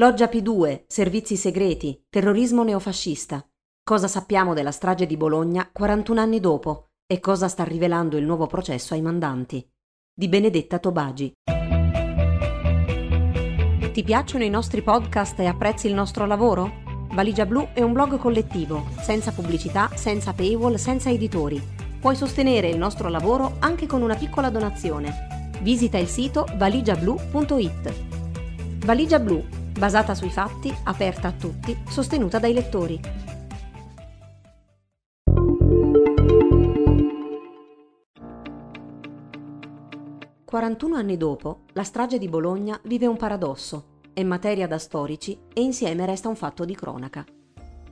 Loggia P2, servizi segreti, terrorismo neofascista. Cosa sappiamo della strage di Bologna 41 anni dopo e cosa sta rivelando il nuovo processo ai mandanti? Di Benedetta Tobagi. Ti piacciono i nostri podcast e apprezzi il nostro lavoro? Valigia Blu è un blog collettivo, senza pubblicità, senza paywall, senza editori. Puoi sostenere il nostro lavoro anche con una piccola donazione. Visita il sito valigiablu.it. Valigia Blu basata sui fatti, aperta a tutti, sostenuta dai lettori. Quarantuno anni dopo, la strage di Bologna vive un paradosso, è materia da storici e insieme resta un fatto di cronaca.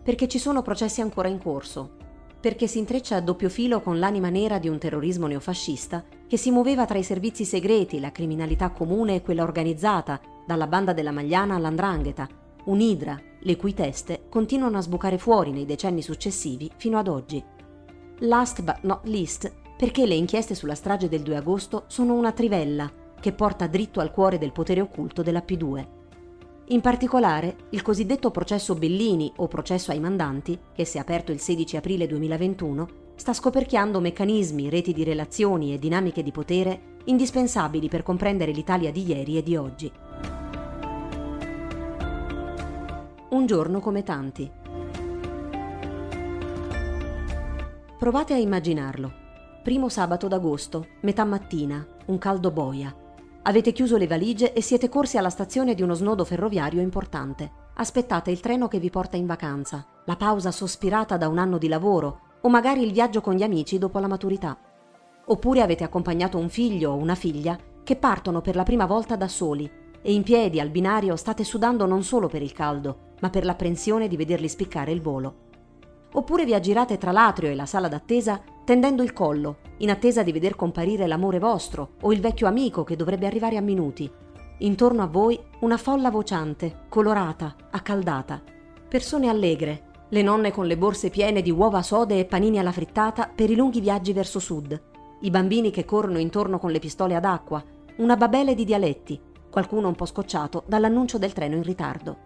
Perché ci sono processi ancora in corso, perché si intreccia a doppio filo con l'anima nera di un terrorismo neofascista che si muoveva tra i servizi segreti, la criminalità comune e quella organizzata, dalla banda della Magliana all'Andrangheta, un'idra le cui teste continuano a sbucare fuori nei decenni successivi fino ad oggi. Last but not least, perché le inchieste sulla strage del 2 agosto sono una trivella che porta dritto al cuore del potere occulto della P2. In particolare, il cosiddetto processo Bellini o processo ai mandanti, che si è aperto il 16 aprile 2021, sta scoperchiando meccanismi, reti di relazioni e dinamiche di potere indispensabili per comprendere l'Italia di ieri e di oggi. Un giorno come tanti. Provate a immaginarlo. Primo sabato d'agosto, metà mattina, un caldo boia. Avete chiuso le valigie e siete corsi alla stazione di uno snodo ferroviario importante. Aspettate il treno che vi porta in vacanza, la pausa sospirata da un anno di lavoro o magari il viaggio con gli amici dopo la maturità. Oppure avete accompagnato un figlio o una figlia che partono per la prima volta da soli e in piedi al binario state sudando non solo per il caldo, ma per l'apprensione di vederli spiccare il volo. Oppure vi aggirate tra l'atrio e la sala d'attesa tendendo il collo, in attesa di veder comparire l'amore vostro o il vecchio amico che dovrebbe arrivare a minuti. Intorno a voi una folla vociante, colorata, accaldata. Persone allegre, le nonne con le borse piene di uova sode e panini alla frittata per i lunghi viaggi verso sud, i bambini che corrono intorno con le pistole ad acqua, una babele di dialetti, qualcuno un po' scocciato dall'annuncio del treno in ritardo.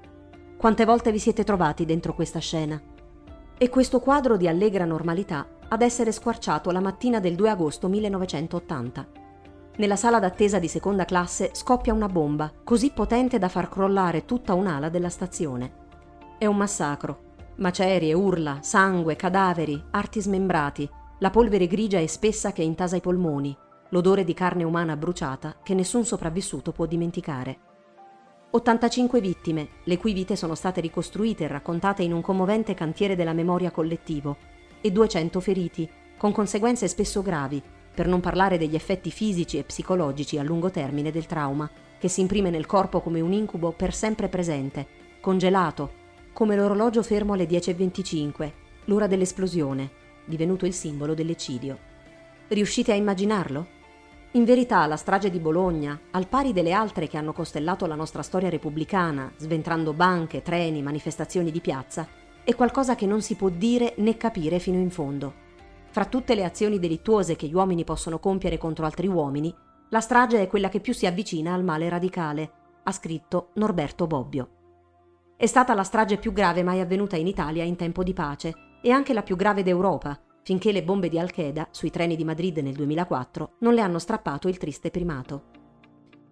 Quante volte vi siete trovati dentro questa scena? E questo quadro di allegra normalità ad essere squarciato la mattina del 2 agosto 1980. Nella sala d'attesa di seconda classe scoppia una bomba, così potente da far crollare tutta un'ala della stazione. È un massacro. Macerie, urla, sangue, cadaveri, arti smembrati, la polvere grigia e spessa che intasa i polmoni, l'odore di carne umana bruciata che nessun sopravvissuto può dimenticare. 85 vittime, le cui vite sono state ricostruite e raccontate in un commovente cantiere della memoria collettivo, e 200 feriti, con conseguenze spesso gravi, per non parlare degli effetti fisici e psicologici a lungo termine del trauma, che si imprime nel corpo come un incubo per sempre presente, congelato, come l'orologio fermo alle 10.25, l'ora dell'esplosione, divenuto il simbolo dell'eccidio. Riuscite a immaginarlo? In verità la strage di Bologna, al pari delle altre che hanno costellato la nostra storia repubblicana, sventrando banche, treni, manifestazioni di piazza, è qualcosa che non si può dire né capire fino in fondo. Fra tutte le azioni delittuose che gli uomini possono compiere contro altri uomini, la strage è quella che più si avvicina al male radicale, ha scritto Norberto Bobbio. È stata la strage più grave mai avvenuta in Italia in tempo di pace e anche la più grave d'Europa, finché le bombe di Al-Qaeda sui treni di Madrid nel 2004 non le hanno strappato il triste primato.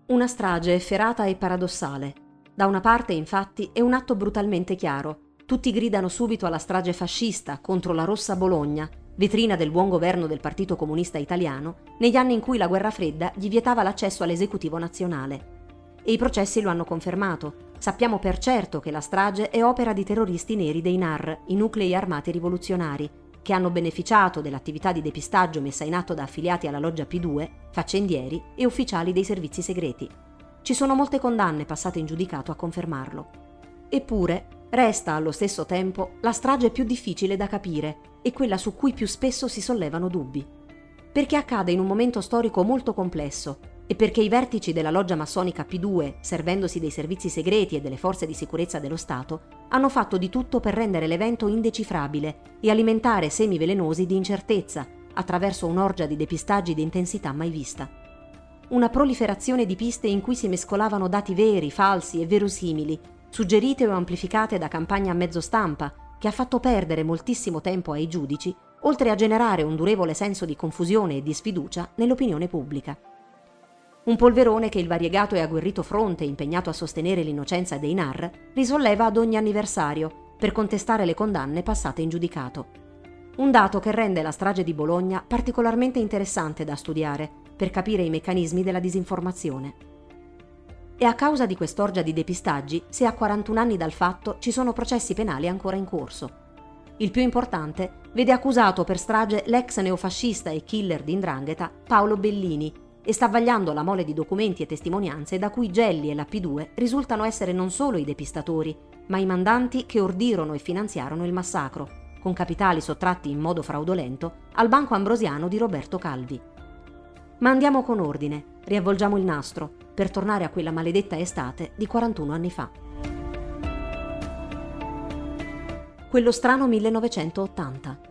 Una strage efferata e paradossale. Da una parte, infatti, è un atto brutalmente chiaro. Tutti gridano subito alla strage fascista contro la Rossa Bologna, vetrina del buon governo del Partito Comunista Italiano, negli anni in cui la guerra fredda gli vietava l'accesso all'esecutivo nazionale. E i processi lo hanno confermato. Sappiamo per certo che la strage è opera di terroristi neri dei NAR, i nuclei armati rivoluzionari, che hanno beneficiato dell'attività di depistaggio messa in atto da affiliati alla loggia P2, faccendieri e ufficiali dei servizi segreti. Ci sono molte condanne passate in giudicato a confermarlo. Eppure, resta allo stesso tempo la strage più difficile da capire e quella su cui più spesso si sollevano dubbi. Perché accade in un momento storico molto complesso e perché i vertici della loggia massonica P2, servendosi dei servizi segreti e delle forze di sicurezza dello Stato, hanno fatto di tutto per rendere l'evento indecifrabile e alimentare semi velenosi di incertezza attraverso un'orgia di depistaggi di intensità mai vista. Una proliferazione di piste in cui si mescolavano dati veri, falsi e verosimili, suggerite o amplificate da campagne a mezzo stampa, che ha fatto perdere moltissimo tempo ai giudici, oltre a generare un durevole senso di confusione e di sfiducia nell'opinione pubblica. Un polverone che il variegato e agguerrito fronte impegnato a sostenere l'innocenza dei NAR risolleva ad ogni anniversario per contestare le condanne passate in giudicato. Un dato che rende la strage di Bologna particolarmente interessante da studiare per capire i meccanismi della disinformazione. E a causa di quest'orgia di depistaggi, se a 41 anni dal fatto ci sono processi penali ancora in corso. Il più importante vede accusato per strage l'ex neofascista e killer di Indrangheta Paolo Bellini e sta vagliando la mole di documenti e testimonianze da cui Gelli e la P2 risultano essere non solo i depistatori, ma i mandanti che ordirono e finanziarono il massacro, con capitali sottratti in modo fraudolento al Banco Ambrosiano di Roberto Calvi. Ma andiamo con ordine, riavvolgiamo il nastro, per tornare a quella maledetta estate di 41 anni fa. Quello strano 1980.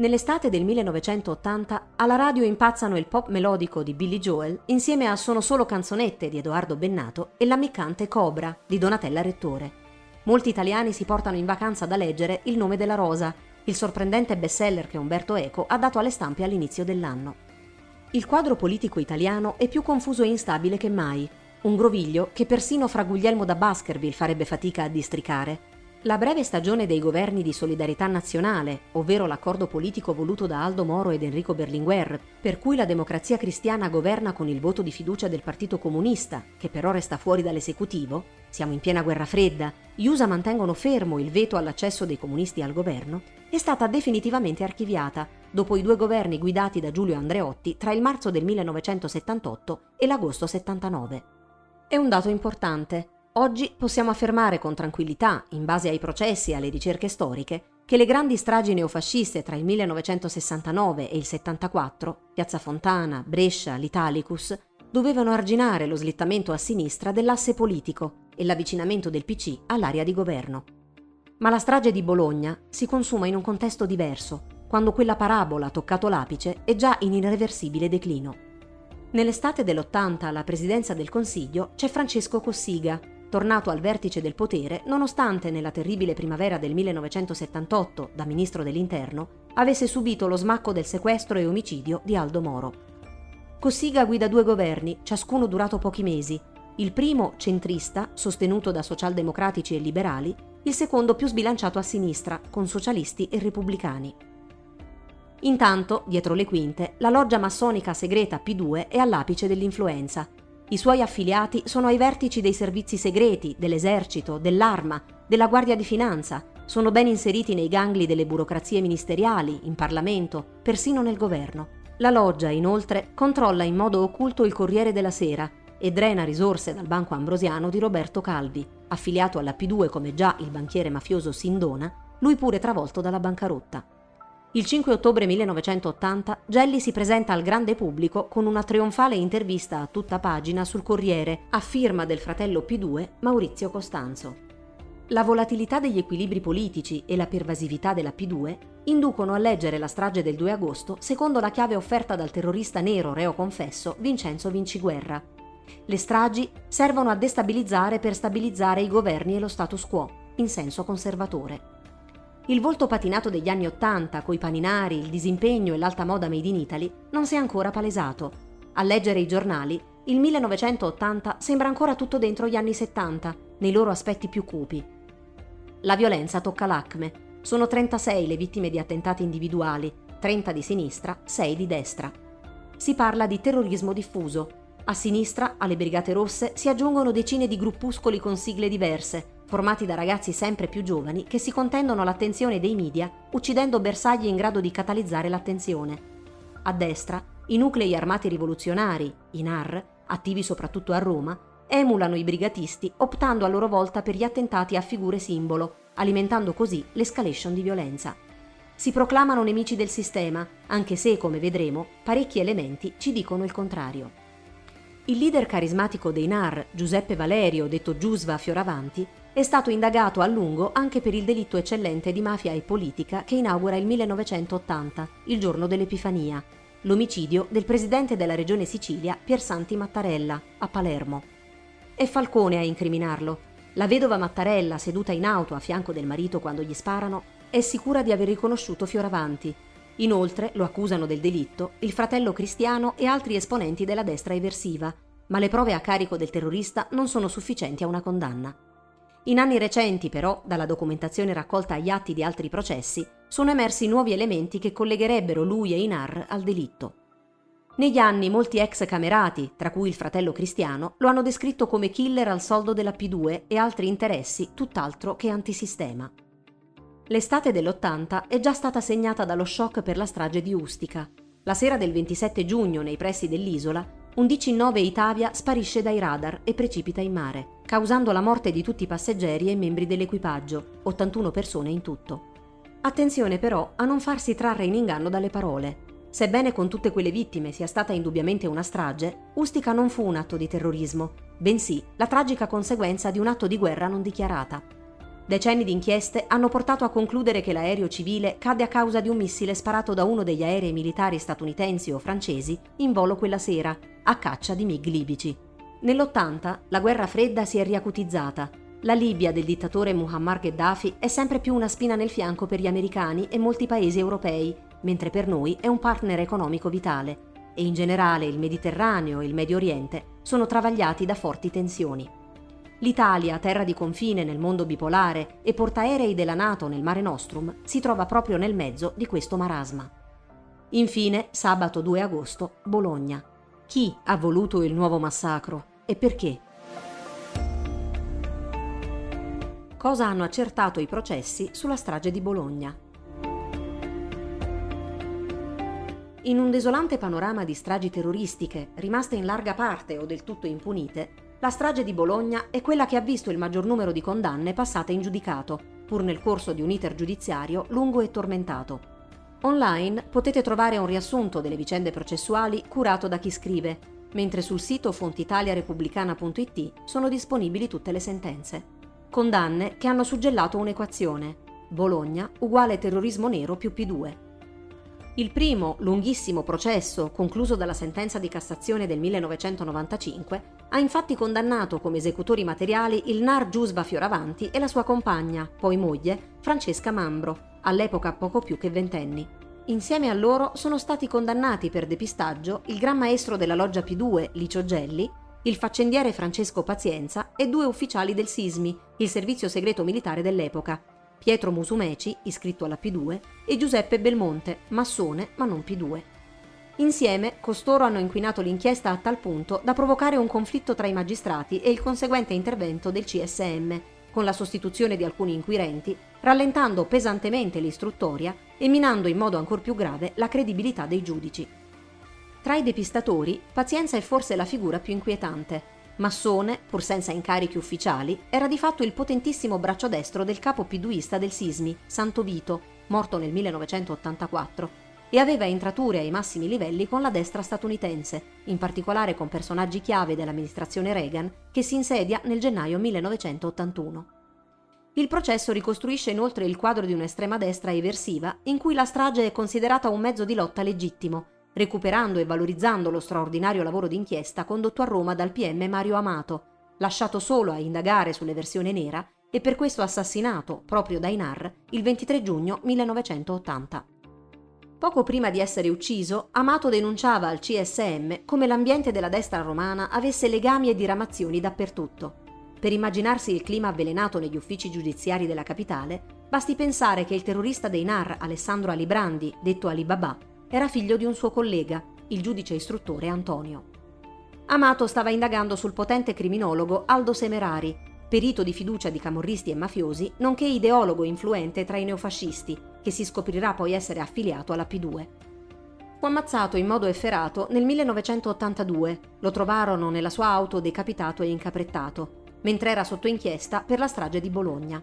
Nell'estate del 1980 alla radio impazzano il pop melodico di Billy Joel insieme a Sono solo canzonette di Edoardo Bennato e l'ammiccante Cobra di Donatella Rettore. Molti italiani si portano in vacanza da leggere Il nome della rosa, il sorprendente bestseller che Umberto Eco ha dato alle stampe all'inizio dell'anno. Il quadro politico italiano è più confuso e instabile che mai, un groviglio che persino fra Guglielmo da Baskerville farebbe fatica a districare. La breve stagione dei governi di solidarietà nazionale, ovvero l'accordo politico voluto da Aldo Moro ed Enrico Berlinguer, per cui la democrazia cristiana governa con il voto di fiducia del Partito Comunista, che però resta fuori dall'esecutivo, siamo in piena guerra fredda, gli USA mantengono fermo il veto all'accesso dei comunisti al governo, è stata definitivamente archiviata dopo i due governi guidati da Giulio Andreotti tra il marzo del 1978 e l'agosto 79. È un dato importante Oggi possiamo affermare con tranquillità, in base ai processi e alle ricerche storiche, che le grandi stragi neofasciste tra il 1969 e il 74, Piazza Fontana, Brescia, l'Italicus, dovevano arginare lo slittamento a sinistra dell'asse politico e l'avvicinamento del PC all'area di governo. Ma la strage di Bologna si consuma in un contesto diverso, quando quella parabola ha toccato l'apice è già in irreversibile declino. Nell'estate dell'80 alla presidenza del Consiglio c'è Francesco Cossiga, tornato al vertice del potere nonostante nella terribile primavera del 1978, da ministro dell'Interno, avesse subito lo smacco del sequestro e omicidio di Aldo Moro. Cossiga guida due governi, ciascuno durato pochi mesi, il primo centrista, sostenuto da socialdemocratici e liberali, il secondo più sbilanciato a sinistra, con socialisti e repubblicani. Intanto, dietro le quinte, la loggia massonica segreta P2 è all'apice dell'influenza i suoi affiliati sono ai vertici dei servizi segreti, dell'esercito, dell'arma, della Guardia di Finanza, sono ben inseriti nei gangli delle burocrazie ministeriali, in Parlamento, persino nel governo. La loggia, inoltre, controlla in modo occulto il Corriere della Sera e drena risorse dal Banco Ambrosiano di Roberto Calvi, affiliato alla P2 come già il banchiere mafioso Sindona, lui pure travolto dalla bancarotta. Il 5 ottobre 1980 Gelli si presenta al grande pubblico con una trionfale intervista a tutta pagina sul Corriere a firma del fratello P2 Maurizio Costanzo. La volatilità degli equilibri politici e la pervasività della P2 inducono a leggere la strage del 2 agosto secondo la chiave offerta dal terrorista nero reo confesso Vincenzo Vinciguerra. Le stragi servono a destabilizzare per stabilizzare i governi e lo status quo, in senso conservatore. Il volto patinato degli anni Ottanta, coi paninari, il disimpegno e l'alta moda made in Italy, non si è ancora palesato. A leggere i giornali, il 1980 sembra ancora tutto dentro gli anni 70, nei loro aspetti più cupi. La violenza tocca l'acme. Sono 36 le vittime di attentati individuali, 30 di sinistra, 6 di destra. Si parla di terrorismo diffuso. A sinistra, alle Brigate Rosse, si aggiungono decine di gruppuscoli con sigle diverse, formati da ragazzi sempre più giovani che si contendono l'attenzione dei media, uccidendo bersagli in grado di catalizzare l'attenzione. A destra, i nuclei armati rivoluzionari, i NAR, attivi soprattutto a Roma, emulano i brigatisti optando a loro volta per gli attentati a figure simbolo, alimentando così l'escalation di violenza. Si proclamano nemici del sistema, anche se, come vedremo, parecchi elementi ci dicono il contrario. Il leader carismatico dei NAR, Giuseppe Valerio, detto Giusva Fioravanti, è stato indagato a lungo anche per il delitto eccellente di mafia e politica che inaugura il 1980, il giorno dell'Epifania, l'omicidio del presidente della regione Sicilia Piersanti Mattarella, a Palermo. è Falcone a incriminarlo. La vedova Mattarella, seduta in auto a fianco del marito quando gli sparano, è sicura di aver riconosciuto Fioravanti. Inoltre lo accusano del delitto il fratello Cristiano e altri esponenti della destra eversiva, ma le prove a carico del terrorista non sono sufficienti a una condanna. In anni recenti, però, dalla documentazione raccolta agli atti di altri processi, sono emersi nuovi elementi che collegherebbero lui e Inar al delitto. Negli anni molti ex camerati, tra cui il fratello Cristiano, lo hanno descritto come killer al soldo della P2 e altri interessi tutt'altro che antisistema. L'estate dell'80 è già stata segnata dallo shock per la strage di Ustica. La sera del 27 giugno, nei pressi dell'isola, un DC-9 Itavia sparisce dai radar e precipita in mare, causando la morte di tutti i passeggeri e membri dell'equipaggio, 81 persone in tutto. Attenzione però a non farsi trarre in inganno dalle parole. Sebbene con tutte quelle vittime sia stata indubbiamente una strage, Ustica non fu un atto di terrorismo, bensì la tragica conseguenza di un atto di guerra non dichiarata. Decenni di inchieste hanno portato a concludere che l'aereo civile cadde a causa di un missile sparato da uno degli aerei militari statunitensi o francesi in volo quella sera, a caccia di MiG libici. Nell'80 la guerra fredda si è riacutizzata. La Libia del dittatore Muammar Gheddafi è sempre più una spina nel fianco per gli americani e molti paesi europei mentre per noi è un partner economico vitale e in generale il Mediterraneo e il Medio Oriente sono travagliati da forti tensioni. L'Italia, terra di confine nel mondo bipolare e portaerei della Nato nel Mare Nostrum, si trova proprio nel mezzo di questo marasma. Infine, sabato 2 agosto, Bologna. Chi ha voluto il nuovo massacro e perché? Cosa hanno accertato i processi sulla strage di Bologna? In un desolante panorama di stragi terroristiche, rimaste in larga parte o del tutto impunite, la strage di Bologna è quella che ha visto il maggior numero di condanne passate in giudicato, pur nel corso di un iter giudiziario lungo e tormentato. Online potete trovare un riassunto delle vicende processuali curato da chi scrive, mentre sul sito fontitaliarepubblicana.it sono disponibili tutte le sentenze. Condanne che hanno suggellato un'equazione. Bologna uguale terrorismo nero più P2 il primo, lunghissimo processo, concluso dalla sentenza di Cassazione del 1995, ha infatti condannato come esecutori materiali il Nar Giusva Fioravanti e la sua compagna, poi moglie, Francesca Mambro, all'epoca poco più che ventenni. Insieme a loro sono stati condannati per depistaggio il gran maestro della loggia P2, Licio Gelli, il faccendiere Francesco Pazienza e due ufficiali del SISMI, il servizio segreto militare dell'epoca, Pietro Musumeci, iscritto alla P2, e Giuseppe Belmonte, massone ma non P2. Insieme, costoro hanno inquinato l'inchiesta a tal punto da provocare un conflitto tra i magistrati e il conseguente intervento del CSM, con la sostituzione di alcuni inquirenti, rallentando pesantemente l'istruttoria e minando in modo ancor più grave la credibilità dei giudici. Tra i depistatori, Pazienza è forse la figura più inquietante, Massone, pur senza incarichi ufficiali, era di fatto il potentissimo braccio destro del capo piduista del Sismi, Santo Vito, morto nel 1984, e aveva entrature ai massimi livelli con la destra statunitense, in particolare con personaggi chiave dell'amministrazione Reagan, che si insedia nel gennaio 1981. Il processo ricostruisce inoltre il quadro di un'estrema destra eversiva in cui la strage è considerata un mezzo di lotta legittimo, recuperando e valorizzando lo straordinario lavoro d'inchiesta condotto a Roma dal PM Mario Amato, lasciato solo a indagare sulle versioni nera e per questo assassinato, proprio dai NAR, il 23 giugno 1980. Poco prima di essere ucciso, Amato denunciava al CSM come l'ambiente della destra romana avesse legami e diramazioni dappertutto. Per immaginarsi il clima avvelenato negli uffici giudiziari della capitale, basti pensare che il terrorista dei NAR Alessandro Alibrandi, detto Alibaba, era figlio di un suo collega, il giudice istruttore Antonio. Amato stava indagando sul potente criminologo Aldo Semerari, perito di fiducia di camorristi e mafiosi, nonché ideologo influente tra i neofascisti, che si scoprirà poi essere affiliato alla P2. Fu ammazzato in modo efferato nel 1982, lo trovarono nella sua auto decapitato e incaprettato, mentre era sotto inchiesta per la strage di Bologna.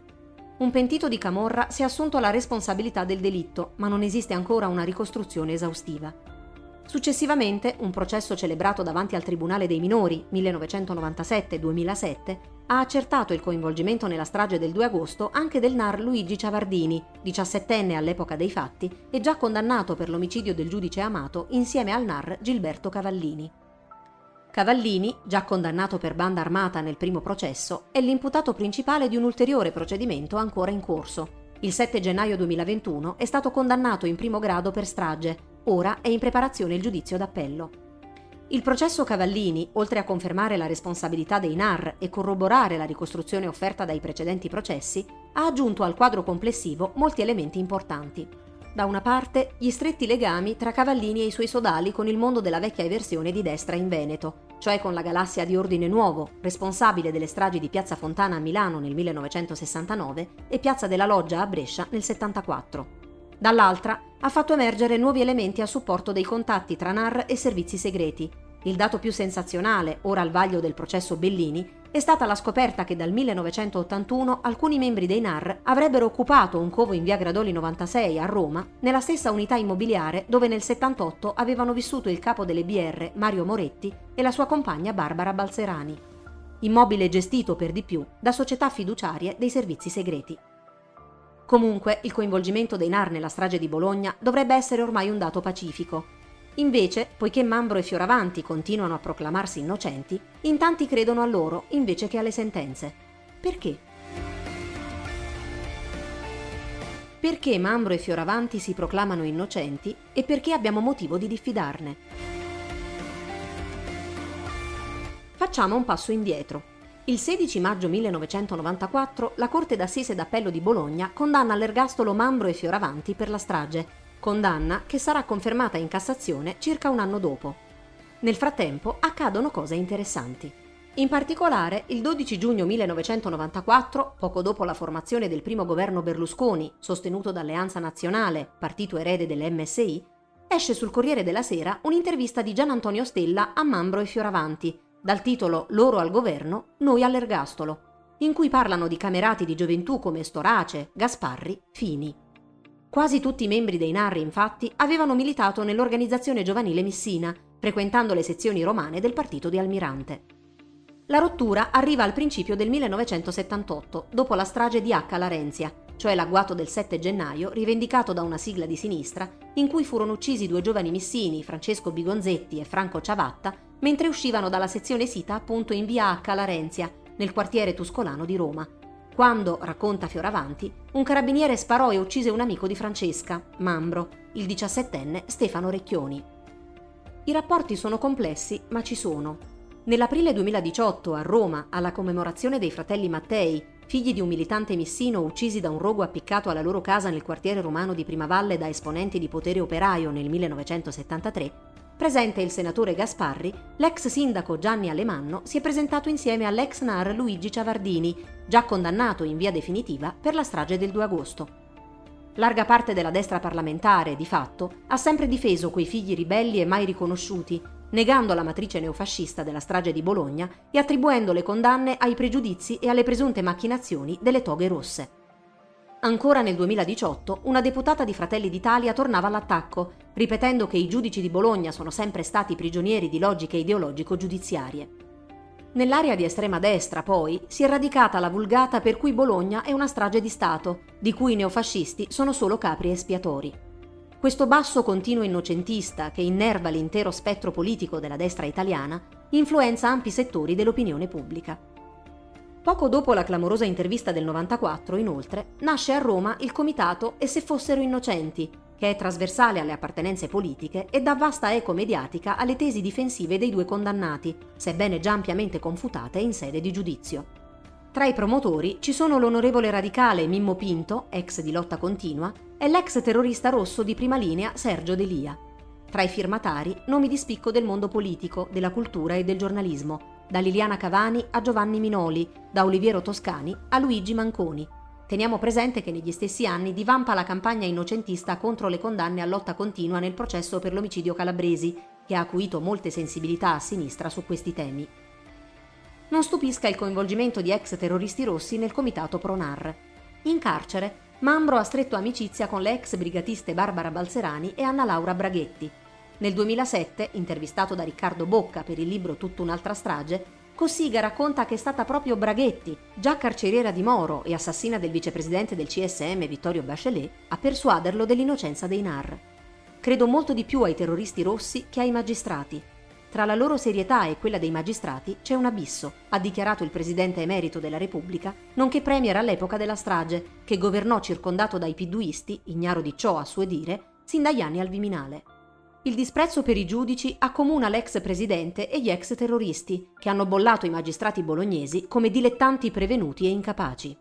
Un pentito di Camorra si è assunto la responsabilità del delitto, ma non esiste ancora una ricostruzione esaustiva. Successivamente, un processo celebrato davanti al Tribunale dei minori 1997-2007 ha accertato il coinvolgimento nella strage del 2 agosto anche del NAR Luigi Ciavardini, 17enne all'epoca dei fatti e già condannato per l'omicidio del giudice Amato insieme al NAR Gilberto Cavallini. Cavallini, già condannato per banda armata nel primo processo, è l'imputato principale di un ulteriore procedimento ancora in corso. Il 7 gennaio 2021 è stato condannato in primo grado per strage, ora è in preparazione il giudizio d'appello. Il processo Cavallini, oltre a confermare la responsabilità dei NAR e corroborare la ricostruzione offerta dai precedenti processi, ha aggiunto al quadro complessivo molti elementi importanti. Da una parte, gli stretti legami tra Cavallini e i suoi sodali con il mondo della vecchia eversione di destra in Veneto, cioè con la galassia di Ordine Nuovo, responsabile delle stragi di Piazza Fontana a Milano nel 1969 e Piazza della Loggia a Brescia nel 1974. Dall'altra, ha fatto emergere nuovi elementi a supporto dei contatti tra NAR e servizi segreti. Il dato più sensazionale, ora al vaglio del processo Bellini, è stata la scoperta che dal 1981 alcuni membri dei NAR avrebbero occupato un covo in via Gradoli 96 a Roma, nella stessa unità immobiliare dove nel 78 avevano vissuto il capo delle BR Mario Moretti e la sua compagna Barbara Balzerani. Immobile gestito per di più da società fiduciarie dei servizi segreti. Comunque, il coinvolgimento dei NAR nella strage di Bologna dovrebbe essere ormai un dato pacifico. Invece, poiché Mambro e Fioravanti continuano a proclamarsi innocenti, in tanti credono a loro invece che alle sentenze. Perché? Perché Mambro e Fioravanti si proclamano innocenti e perché abbiamo motivo di diffidarne. Facciamo un passo indietro. Il 16 maggio 1994 la Corte d'Assise d'Appello di Bologna condanna all'ergastolo Mambro e Fioravanti per la strage, condanna che sarà confermata in Cassazione circa un anno dopo. Nel frattempo accadono cose interessanti. In particolare, il 12 giugno 1994, poco dopo la formazione del primo governo Berlusconi, sostenuto da Alleanza Nazionale, partito erede dell'MSI, esce sul Corriere della Sera un'intervista di Gian Antonio Stella a Mambro e Fioravanti, dal titolo Loro al governo, noi all'ergastolo, in cui parlano di camerati di gioventù come Storace, Gasparri, Fini. Quasi tutti i membri dei Narri, infatti, avevano militato nell'organizzazione giovanile Missina, frequentando le sezioni romane del partito di Almirante. La rottura arriva al principio del 1978, dopo la strage di H. Larenzia, cioè l'agguato del 7 gennaio rivendicato da una sigla di sinistra, in cui furono uccisi due giovani missini, Francesco Bigonzetti e Franco Ciavatta, mentre uscivano dalla sezione sita appunto in via H. Larenzia, nel quartiere tuscolano di Roma, quando, racconta Fioravanti, un carabiniere sparò e uccise un amico di Francesca, Mambro, il diciassettenne Stefano Recchioni. I rapporti sono complessi, ma ci sono. Nell'aprile 2018 a Roma, alla commemorazione dei fratelli Mattei, figli di un militante missino uccisi da un rogo appiccato alla loro casa nel quartiere romano di Primavalle da esponenti di potere operaio nel 1973, Presente il senatore Gasparri, l'ex sindaco Gianni Alemanno si è presentato insieme all'ex NAR Luigi Ciavardini, già condannato in via definitiva per la strage del 2 agosto. Larga parte della destra parlamentare, di fatto, ha sempre difeso quei figli ribelli e mai riconosciuti, negando la matrice neofascista della strage di Bologna e attribuendo le condanne ai pregiudizi e alle presunte macchinazioni delle toghe rosse. Ancora nel 2018 una deputata di Fratelli d'Italia tornava all'attacco, ripetendo che i giudici di Bologna sono sempre stati prigionieri di logiche ideologico-giudiziarie. Nell'area di estrema destra, poi, si è radicata la vulgata per cui Bologna è una strage di Stato, di cui i neofascisti sono solo capri espiatori. Questo basso continuo innocentista, che innerva l'intero spettro politico della destra italiana, influenza ampi settori dell'opinione pubblica. Poco dopo la clamorosa intervista del 94, inoltre, nasce a Roma il comitato E se fossero innocenti, che è trasversale alle appartenenze politiche e dà vasta eco mediatica alle tesi difensive dei due condannati, sebbene già ampiamente confutate in sede di giudizio. Tra i promotori ci sono l'onorevole radicale Mimmo Pinto, ex di lotta continua, e l'ex terrorista rosso di prima linea Sergio Delia. Tra i firmatari nomi di spicco del mondo politico, della cultura e del giornalismo, da Liliana Cavani a Giovanni Minoli, da Oliviero Toscani a Luigi Manconi. Teniamo presente che negli stessi anni divampa la campagna innocentista contro le condanne a lotta continua nel processo per l'omicidio Calabresi, che ha acuito molte sensibilità a sinistra su questi temi. Non stupisca il coinvolgimento di ex terroristi rossi nel comitato Pronar. In carcere, Mambro ha stretto amicizia con le ex brigatiste Barbara Balzerani e Anna Laura Braghetti, nel 2007, intervistato da Riccardo Bocca per il libro Tutta un'altra strage, Cossiga racconta che è stata proprio Braghetti, già carceriera di Moro e assassina del vicepresidente del CSM Vittorio Bachelet, a persuaderlo dell'innocenza dei NAR. Credo molto di più ai terroristi rossi che ai magistrati. tra la loro serietà e quella dei magistrati c'è un abisso, ha dichiarato il presidente emerito della Repubblica, nonché premier all'epoca della strage, che governò circondato dai piduisti, ignaro di ciò a suo dire, sin dagli anni al Viminale. Il disprezzo per i giudici accomuna l'ex presidente e gli ex terroristi, che hanno bollato i magistrati bolognesi come dilettanti prevenuti e incapaci.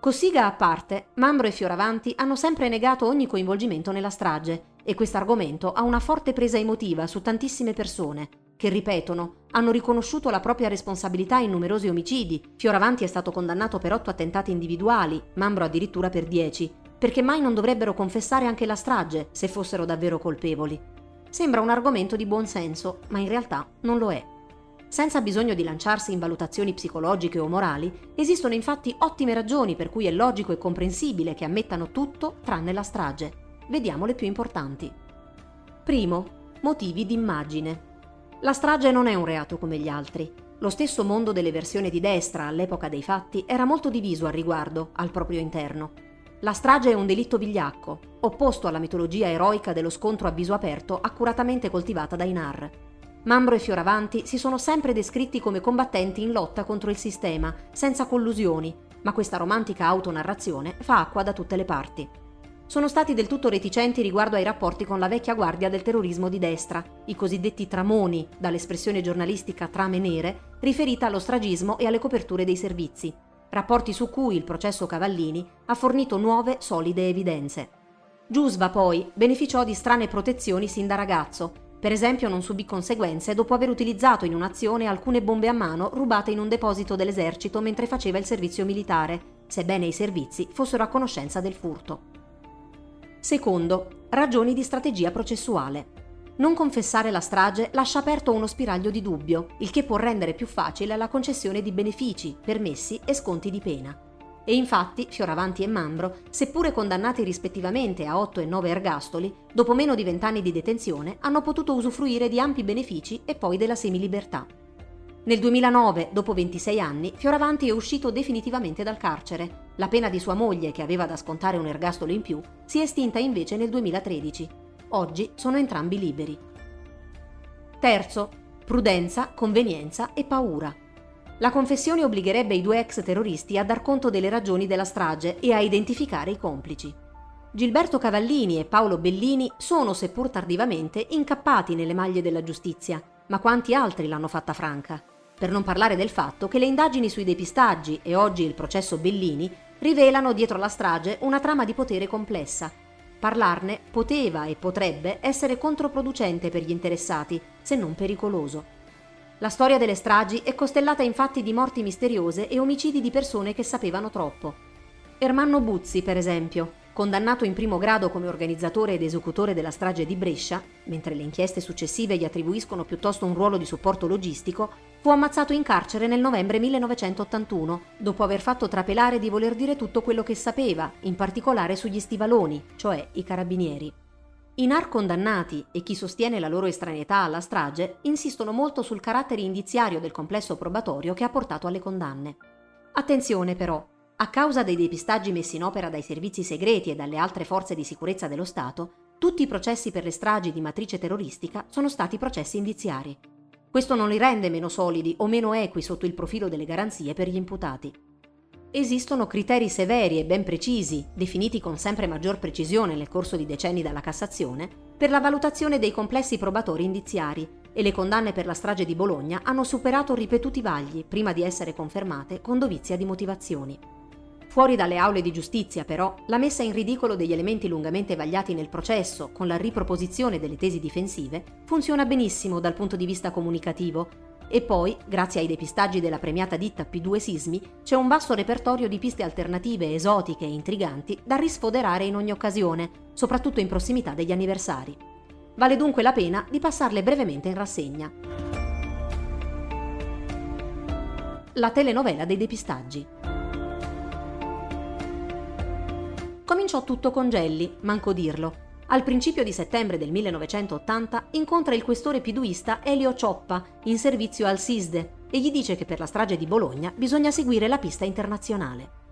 Cossiga a parte, Mambro e Fioravanti hanno sempre negato ogni coinvolgimento nella strage e questo argomento ha una forte presa emotiva su tantissime persone che, ripetono, hanno riconosciuto la propria responsabilità in numerosi omicidi. Fioravanti è stato condannato per otto attentati individuali, Mambro addirittura per dieci, perché mai non dovrebbero confessare anche la strage se fossero davvero colpevoli. Sembra un argomento di buon senso, ma in realtà non lo è. Senza bisogno di lanciarsi in valutazioni psicologiche o morali, esistono infatti ottime ragioni per cui è logico e comprensibile che ammettano tutto tranne la strage. Vediamo le più importanti. Primo, motivi d'immagine. La strage non è un reato come gli altri. Lo stesso mondo delle versioni di destra all'epoca dei fatti era molto diviso al riguardo, al proprio interno. La strage è un delitto vigliacco, opposto alla mitologia eroica dello scontro a viso aperto accuratamente coltivata dai NAR. Mambro e Fioravanti si sono sempre descritti come combattenti in lotta contro il sistema, senza collusioni, ma questa romantica autonarrazione fa acqua da tutte le parti. Sono stati del tutto reticenti riguardo ai rapporti con la vecchia guardia del terrorismo di destra, i cosiddetti tramoni, dall'espressione giornalistica trame nere, riferita allo stragismo e alle coperture dei servizi, rapporti su cui il processo Cavallini ha fornito nuove, solide evidenze. Giusva poi beneficiò di strane protezioni sin da ragazzo, per esempio non subì conseguenze dopo aver utilizzato in un'azione alcune bombe a mano rubate in un deposito dell'esercito mentre faceva il servizio militare, sebbene i servizi fossero a conoscenza del furto. Secondo, ragioni di strategia processuale. Non confessare la strage lascia aperto uno spiraglio di dubbio, il che può rendere più facile la concessione di benefici, permessi e sconti di pena. E infatti Fioravanti e Mambro, seppure condannati rispettivamente a 8 e 9 ergastoli, dopo meno di 20 anni di detenzione hanno potuto usufruire di ampi benefici e poi della semilibertà. Nel 2009, dopo 26 anni, Fioravanti è uscito definitivamente dal carcere. La pena di sua moglie, che aveva da scontare un ergastolo in più, si è estinta invece nel 2013. Oggi sono entrambi liberi. Terzo, prudenza, convenienza e paura. La confessione obbligherebbe i due ex terroristi a dar conto delle ragioni della strage e a identificare i complici. Gilberto Cavallini e Paolo Bellini sono, seppur tardivamente, incappati nelle maglie della giustizia, ma quanti altri l'hanno fatta franca? Per non parlare del fatto che le indagini sui depistaggi e oggi il processo Bellini rivelano dietro la strage una trama di potere complessa. Parlarne poteva e potrebbe essere controproducente per gli interessati, se non pericoloso. La storia delle stragi è costellata infatti di morti misteriose e omicidi di persone che sapevano troppo. Ermanno Buzzi, per esempio, condannato in primo grado come organizzatore ed esecutore della strage di Brescia, mentre le inchieste successive gli attribuiscono piuttosto un ruolo di supporto logistico, fu ammazzato in carcere nel novembre 1981, dopo aver fatto trapelare di voler dire tutto quello che sapeva, in particolare sugli stivaloni, cioè i carabinieri. I NAR condannati e chi sostiene la loro estraneità alla strage insistono molto sul carattere indiziario del complesso probatorio che ha portato alle condanne. Attenzione però, a causa dei depistaggi messi in opera dai servizi segreti e dalle altre forze di sicurezza dello Stato, tutti i processi per le stragi di matrice terroristica sono stati processi indiziari. Questo non li rende meno solidi o meno equi sotto il profilo delle garanzie per gli imputati. Esistono criteri severi e ben precisi, definiti con sempre maggior precisione nel corso di decenni dalla Cassazione, per la valutazione dei complessi probatori indiziari e le condanne per la strage di Bologna hanno superato ripetuti vagli prima di essere confermate con dovizia di motivazioni. Fuori dalle aule di giustizia, però, la messa in ridicolo degli elementi lungamente vagliati nel processo, con la riproposizione delle tesi difensive, funziona benissimo dal punto di vista comunicativo e poi, grazie ai depistaggi della premiata ditta P2 Sismi, c'è un vasto repertorio di piste alternative esotiche e intriganti da risfoderare in ogni occasione, soprattutto in prossimità degli anniversari. Vale dunque la pena di passarle brevemente in rassegna. La telenovela dei depistaggi. Cominciò tutto con Gelli, manco dirlo, al principio di settembre del 1980 incontra il questore piduista Elio Cioppa in servizio al SISDE e gli dice che per la strage di Bologna bisogna seguire la pista internazionale.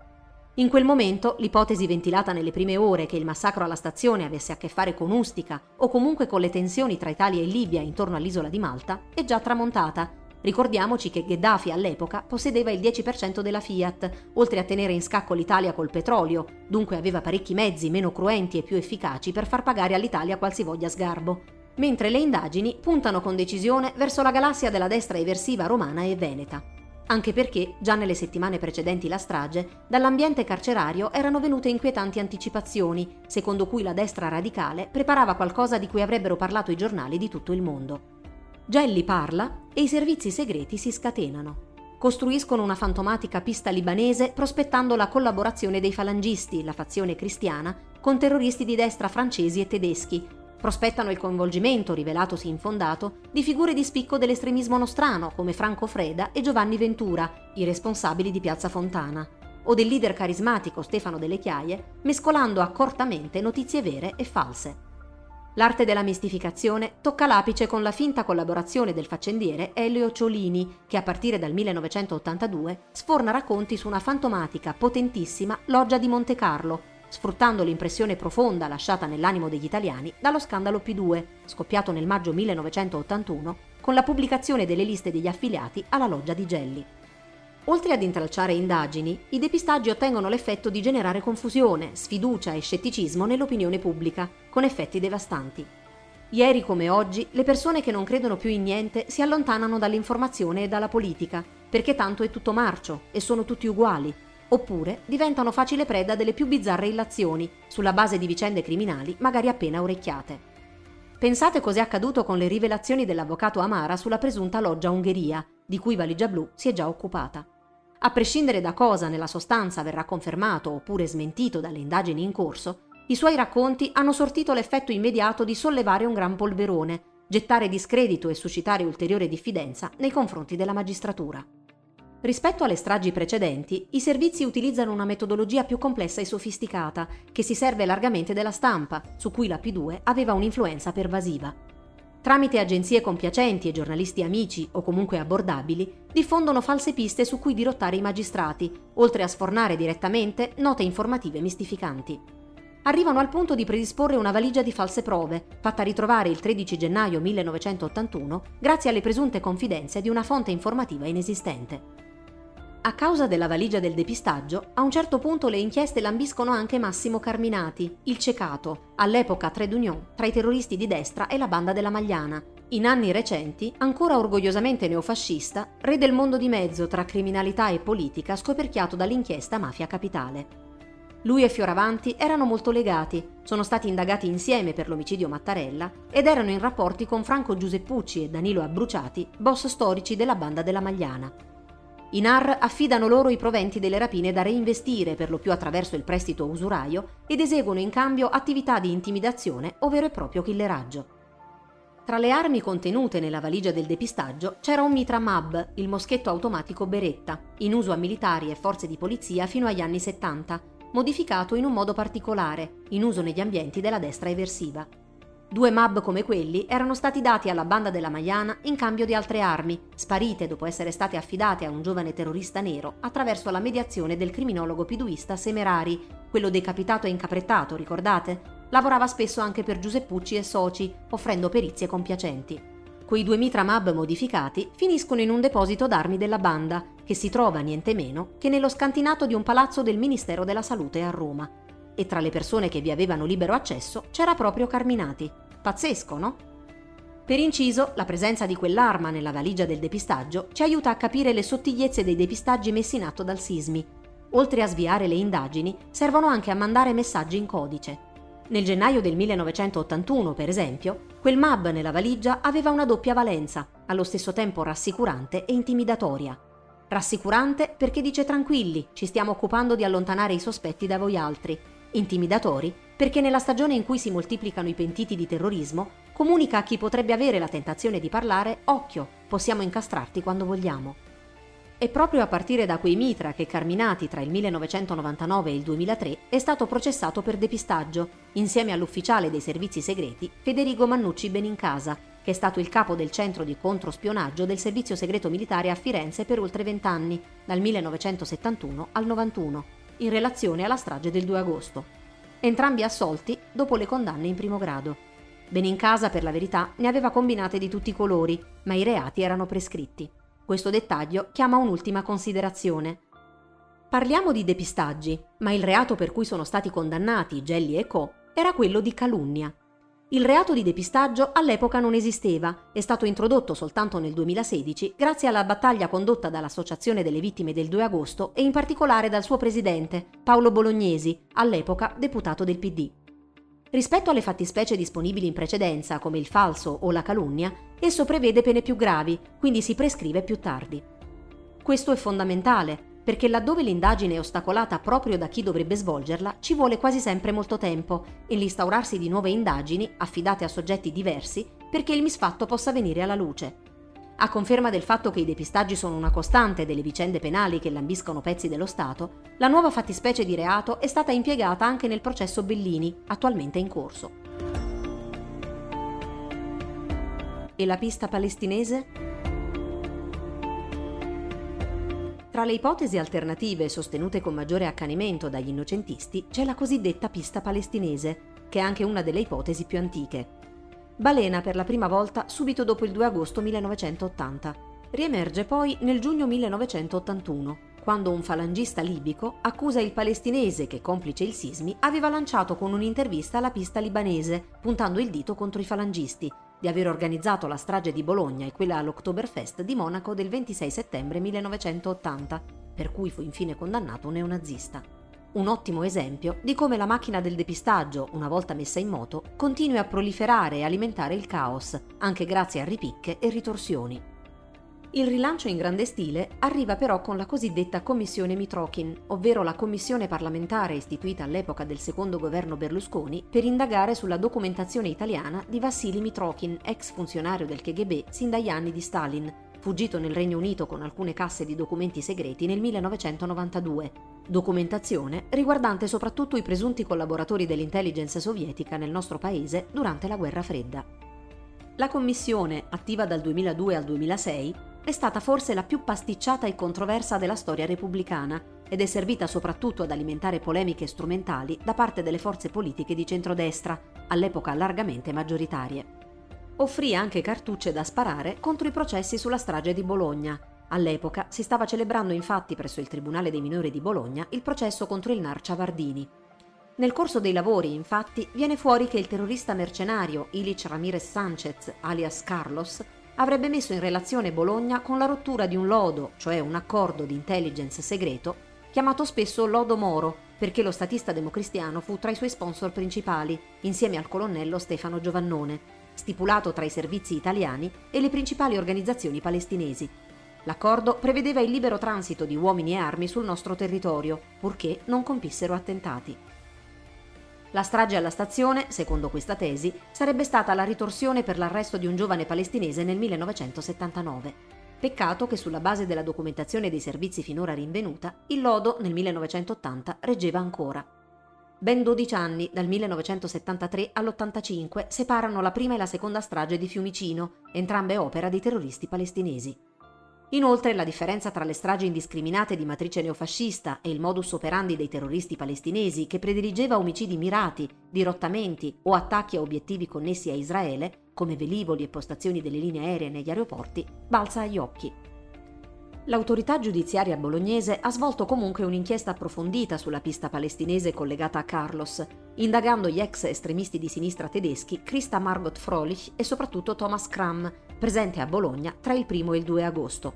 In quel momento l'ipotesi ventilata nelle prime ore che il massacro alla stazione avesse a che fare con Ustica o comunque con le tensioni tra Italia e Libia intorno all'isola di Malta è già tramontata. Ricordiamoci che Gheddafi all'epoca possedeva il 10% della Fiat, oltre a tenere in scacco l'Italia col petrolio, dunque aveva parecchi mezzi meno cruenti e più efficaci per far pagare all'Italia qualsivoglia sgarbo. Mentre le indagini puntano con decisione verso la galassia della destra eversiva romana e veneta anche perché, già nelle settimane precedenti la strage, dall'ambiente carcerario erano venute inquietanti anticipazioni, secondo cui la destra radicale preparava qualcosa di cui avrebbero parlato i giornali di tutto il mondo. Gelli parla e i servizi segreti si scatenano. Costruiscono una fantomatica pista libanese prospettando la collaborazione dei falangisti, la fazione cristiana, con terroristi di destra francesi e tedeschi, prospettano il coinvolgimento, rivelatosi infondato, di figure di spicco dell'estremismo nostrano come Franco Freda e Giovanni Ventura, i responsabili di Piazza Fontana, o del leader carismatico Stefano Delle Chiaie, mescolando accortamente notizie vere e false. L'arte della mistificazione tocca l'apice con la finta collaborazione del faccendiere Elio Ciolini, che a partire dal 1982 sforna racconti su una fantomatica, potentissima loggia di Monte Carlo, sfruttando l'impressione profonda lasciata nell'animo degli italiani dallo scandalo P2, scoppiato nel maggio 1981 con la pubblicazione delle liste degli affiliati alla loggia di Gelli. Oltre ad intralciare indagini, i depistaggi ottengono l'effetto di generare confusione, sfiducia e scetticismo nell'opinione pubblica, con effetti devastanti. Ieri come oggi, le persone che non credono più in niente si allontanano dall'informazione e dalla politica, perché tanto è tutto marcio e sono tutti uguali, oppure diventano facile preda delle più bizzarre illazioni, sulla base di vicende criminali magari appena orecchiate. Pensate cos'è accaduto con le rivelazioni dell'avvocato Amara sulla presunta loggia Ungheria, di cui Valigia Blu si è già occupata. A prescindere da cosa nella sostanza verrà confermato oppure smentito dalle indagini in corso, i suoi racconti hanno sortito l'effetto immediato di sollevare un gran polverone, gettare discredito e suscitare ulteriore diffidenza nei confronti della magistratura. Rispetto alle stragi precedenti, i servizi utilizzano una metodologia più complessa e sofisticata, che si serve largamente della stampa, su cui la P2 aveva un'influenza pervasiva. Tramite agenzie compiacenti e giornalisti amici o comunque abbordabili, diffondono false piste su cui dirottare i magistrati, oltre a sfornare direttamente note informative mistificanti. Arrivano al punto di predisporre una valigia di false prove, fatta ritrovare il 13 gennaio 1981 grazie alle presunte confidenze di una fonte informativa inesistente. A causa della valigia del depistaggio, a un certo punto le inchieste lambiscono anche Massimo Carminati, il cecato, all'epoca trade union tra i terroristi di destra e la banda della Magliana. In anni recenti, ancora orgogliosamente neofascista, re del mondo di mezzo tra criminalità e politica scoperchiato dall'inchiesta Mafia Capitale. Lui e Fioravanti erano molto legati, sono stati indagati insieme per l'omicidio Mattarella ed erano in rapporti con Franco Giuseppucci e Danilo Abbruciati, boss storici della banda della Magliana. I NAR affidano loro i proventi delle rapine da reinvestire per lo più attraverso il prestito usuraio ed eseguono in cambio attività di intimidazione o vero e proprio killeraggio. Tra le armi contenute nella valigia del depistaggio c'era un Mitra Mab, il moschetto automatico Beretta, in uso a militari e forze di polizia fino agli anni 70, modificato in un modo particolare, in uso negli ambienti della destra eversiva. Due MAB come quelli erano stati dati alla banda della Maiana in cambio di altre armi, sparite dopo essere state affidate a un giovane terrorista nero attraverso la mediazione del criminologo piduista Semerari, quello decapitato e incaprettato, ricordate? Lavorava spesso anche per Giuseppucci e soci, offrendo perizie compiacenti. Quei due mitra MAB modificati finiscono in un deposito d'armi della banda, che si trova niente meno che nello scantinato di un palazzo del Ministero della Salute a Roma. E tra le persone che vi avevano libero accesso c'era proprio Carminati, Pazzesco, no? Per inciso, la presenza di quell'arma nella valigia del depistaggio ci aiuta a capire le sottigliezze dei depistaggi messi in atto dal Sismi. Oltre a sviare le indagini, servono anche a mandare messaggi in codice. Nel gennaio del 1981, per esempio, quel MAB nella valigia aveva una doppia valenza, allo stesso tempo rassicurante e intimidatoria. Rassicurante perché dice tranquilli, ci stiamo occupando di allontanare i sospetti da voi altri. Intimidatori perché nella stagione in cui si moltiplicano i pentiti di terrorismo, comunica a chi potrebbe avere la tentazione di parlare occhio, possiamo incastrarti quando vogliamo. È proprio a partire da quei mitra che Carminati tra il 1999 e il 2003 è stato processato per depistaggio, insieme all'ufficiale dei servizi segreti Federico Mannucci Benincasa, che è stato il capo del centro di controspionaggio del servizio segreto militare a Firenze per oltre vent'anni, dal 1971 al 91. in relazione alla strage del 2 agosto. Entrambi assolti dopo le condanne in primo grado. Benincasa, per la verità, ne aveva combinate di tutti i colori, ma i reati erano prescritti. Questo dettaglio chiama un'ultima considerazione. Parliamo di depistaggi, ma il reato per cui sono stati condannati Gelli e Co. era quello di calunnia. Il reato di depistaggio all'epoca non esisteva, è stato introdotto soltanto nel 2016 grazie alla battaglia condotta dall'Associazione delle Vittime del 2 agosto e in particolare dal suo presidente, Paolo Bolognesi, all'epoca deputato del PD. Rispetto alle fattispecie disponibili in precedenza, come il falso o la calunnia, esso prevede pene più gravi, quindi si prescrive più tardi. Questo è fondamentale, perché laddove l'indagine è ostacolata proprio da chi dovrebbe svolgerla, ci vuole quasi sempre molto tempo e l'instaurarsi di nuove indagini, affidate a soggetti diversi, perché il misfatto possa venire alla luce. A conferma del fatto che i depistaggi sono una costante delle vicende penali che lambiscono pezzi dello Stato, la nuova fattispecie di reato è stata impiegata anche nel processo Bellini, attualmente in corso. E la pista palestinese? Tra le ipotesi alternative sostenute con maggiore accanimento dagli innocentisti c'è la cosiddetta pista palestinese, che è anche una delle ipotesi più antiche. Balena per la prima volta subito dopo il 2 agosto 1980. Riemerge poi nel giugno 1981, quando un falangista libico accusa il palestinese che, complice il sismi, aveva lanciato con un'intervista la pista libanese, puntando il dito contro i falangisti, di aver organizzato la strage di Bologna e quella all'Oktoberfest di Monaco del 26 settembre 1980, per cui fu infine condannato un neonazista. Un ottimo esempio di come la macchina del depistaggio, una volta messa in moto, continui a proliferare e alimentare il caos, anche grazie a ripicche e ritorsioni. Il rilancio in grande stile arriva però con la cosiddetta Commissione Mitrokin, ovvero la commissione parlamentare istituita all'epoca del secondo governo Berlusconi per indagare sulla documentazione italiana di Vassili Mitrokin, ex funzionario del KGB sin dagli anni di Stalin, fuggito nel Regno Unito con alcune casse di documenti segreti nel 1992. Documentazione riguardante soprattutto i presunti collaboratori dell'intelligence sovietica nel nostro paese durante la guerra fredda. La commissione, attiva dal 2002 al 2006, è stata forse la più pasticciata e controversa della storia repubblicana ed è servita soprattutto ad alimentare polemiche strumentali da parte delle forze politiche di centrodestra, all'epoca largamente maggioritarie. Offrì anche cartucce da sparare contro i processi sulla strage di Bologna. All'epoca si stava celebrando infatti presso il Tribunale dei minori di Bologna il processo contro il Nar Ciavardini. Nel corso dei lavori, infatti, viene fuori che il terrorista mercenario Ilic Ramirez Sanchez, alias Carlos, avrebbe messo in relazione Bologna con la rottura di un lodo, cioè un accordo di intelligence segreto, chiamato spesso Lodo Moro, perché lo statista democristiano fu tra i suoi sponsor principali, insieme al colonnello Stefano Giovannone, stipulato tra i servizi italiani e le principali organizzazioni palestinesi. L'accordo prevedeva il libero transito di uomini e armi sul nostro territorio, purché non compissero attentati. La strage alla stazione, secondo questa tesi, sarebbe stata la ritorsione per l'arresto di un giovane palestinese nel 1979. Peccato che sulla base della documentazione dei servizi finora rinvenuta, il lodo nel 1980 reggeva ancora. Ben 12 anni, dal 1973 all'85, separano la prima e la seconda strage di Fiumicino, entrambe opera di terroristi palestinesi. Inoltre la differenza tra le stragi indiscriminate di matrice neofascista e il modus operandi dei terroristi palestinesi che prediligeva omicidi mirati, dirottamenti o attacchi a obiettivi connessi a Israele, come velivoli e postazioni delle linee aeree negli aeroporti, balza agli occhi. L'autorità giudiziaria bolognese ha svolto comunque un'inchiesta approfondita sulla pista palestinese collegata a Carlos, indagando gli ex estremisti di sinistra tedeschi Christa Margot Frolich e soprattutto Thomas Kram, presente a Bologna tra il 1 e il 2 agosto.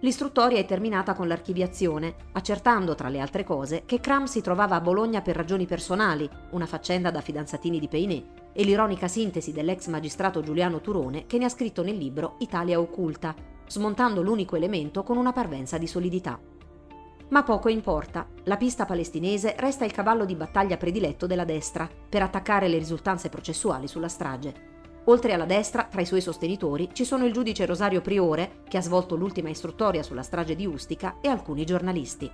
L'istruttoria è terminata con l'archiviazione, accertando tra le altre cose che Cram si trovava a Bologna per ragioni personali, una faccenda da fidanzatini di Peiné, e l'ironica sintesi dell'ex magistrato Giuliano Turone che ne ha scritto nel libro Italia occulta, smontando l'unico elemento con una parvenza di solidità. Ma poco importa, la pista palestinese resta il cavallo di battaglia prediletto della destra per attaccare le risultanze processuali sulla strage. Oltre alla destra, tra i suoi sostenitori, ci sono il giudice Rosario Priore, che ha svolto l'ultima istruttoria sulla strage di Ustica, e alcuni giornalisti.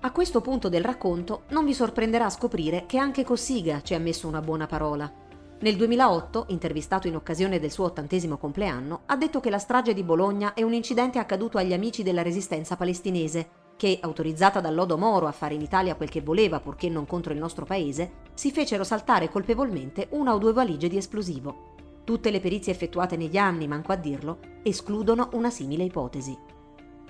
A questo punto del racconto non vi sorprenderà scoprire che anche Cossiga ci ha messo una buona parola. Nel 2008, intervistato in occasione del suo ottantesimo compleanno, ha detto che la strage di Bologna è un incidente accaduto agli amici della resistenza palestinese, che, autorizzata dal lodo Moro a fare in Italia quel che voleva purché non contro il nostro paese, si fecero saltare colpevolmente una o due valigie di esplosivo. Tutte le perizie effettuate negli anni, manco a dirlo, escludono una simile ipotesi.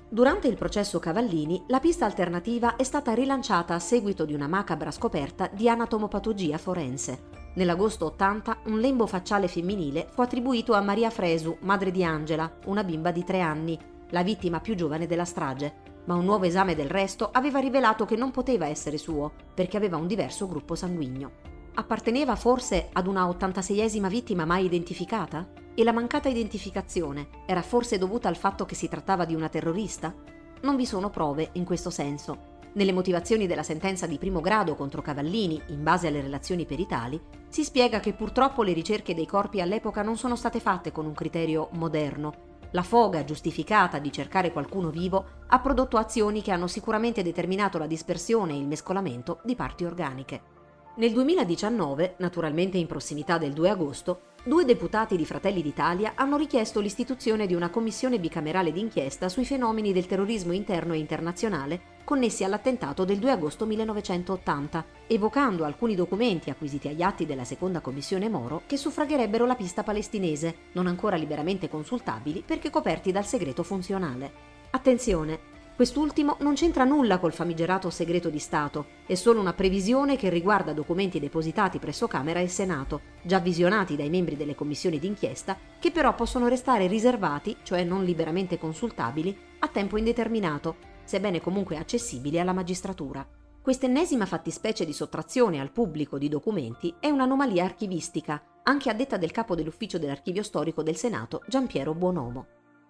Durante il processo Cavallini, la pista alternativa è stata rilanciata a seguito di una macabra scoperta di anatomopatologia forense. Nell'agosto 80 un lembo facciale femminile fu attribuito a Maria Fresu, madre di Angela, una bimba di tre anni, la vittima più giovane della strage, ma un nuovo esame del resto aveva rivelato che non poteva essere suo, perché aveva un diverso gruppo sanguigno. Apparteneva forse ad una 86esima vittima mai identificata? E la mancata identificazione era forse dovuta al fatto che si trattava di una terrorista? Non vi sono prove in questo senso. Nelle motivazioni della sentenza di primo grado contro Cavallini, in base alle relazioni peritali, si spiega che purtroppo le ricerche dei corpi all'epoca non sono state fatte con un criterio moderno. La foga giustificata di cercare qualcuno vivo ha prodotto azioni che hanno sicuramente determinato la dispersione e il mescolamento di parti organiche. Nel 2019, naturalmente in prossimità del 2 agosto, due deputati di Fratelli d'Italia hanno richiesto l'istituzione di una commissione bicamerale d'inchiesta sui fenomeni del terrorismo interno e internazionale connessi all'attentato del 2 agosto 1980, evocando alcuni documenti acquisiti agli atti della seconda commissione Moro che suffragherebbero la pista palestinese, non ancora liberamente consultabili perché coperti dal segreto funzionale. Attenzione, Quest'ultimo non c'entra nulla col famigerato segreto di Stato, è solo una previsione che riguarda documenti depositati presso Camera e Senato, già visionati dai membri delle commissioni d'inchiesta, che però possono restare riservati, cioè non liberamente consultabili, a tempo indeterminato, sebbene comunque accessibili alla magistratura. Quest'ennesima fattispecie di sottrazione al pubblico di documenti è un'anomalia archivistica, anche a detta del capo dell'ufficio dell'archivio storico del Senato, Giampiero Buonomo.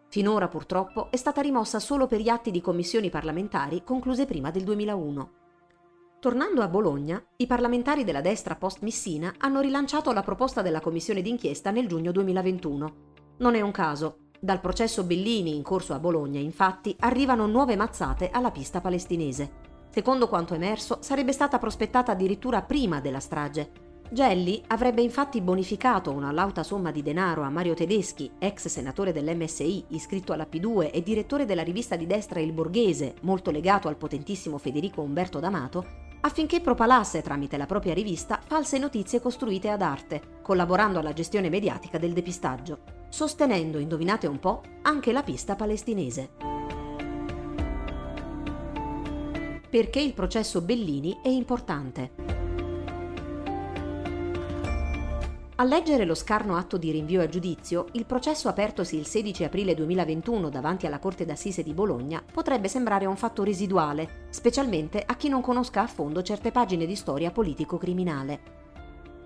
Finora purtroppo è stata rimossa solo per gli atti di commissioni parlamentari concluse prima del 2001. Tornando a Bologna, i parlamentari della destra post-Missina hanno rilanciato la proposta della commissione d'inchiesta nel giugno 2021. Non è un caso. Dal processo Bellini in corso a Bologna, infatti, arrivano nuove mazzate alla pista palestinese. Secondo quanto emerso, sarebbe stata prospettata addirittura prima della strage, Gelli avrebbe infatti bonificato una lauta somma di denaro a Mario Tedeschi, ex senatore dell'MSI, iscritto alla P2 e direttore della rivista di destra Il Borghese, molto legato al potentissimo Federico Umberto D'Amato, affinché propalasse tramite la propria rivista false notizie costruite ad arte, collaborando alla gestione mediatica del depistaggio, sostenendo, indovinate un po', anche la pista palestinese. Perché il processo Bellini è importante? A leggere lo scarno atto di rinvio a giudizio, il processo apertosi il 16 aprile 2021 davanti alla Corte d'Assise di Bologna potrebbe sembrare un fatto residuale, specialmente a chi non conosca a fondo certe pagine di storia politico-criminale.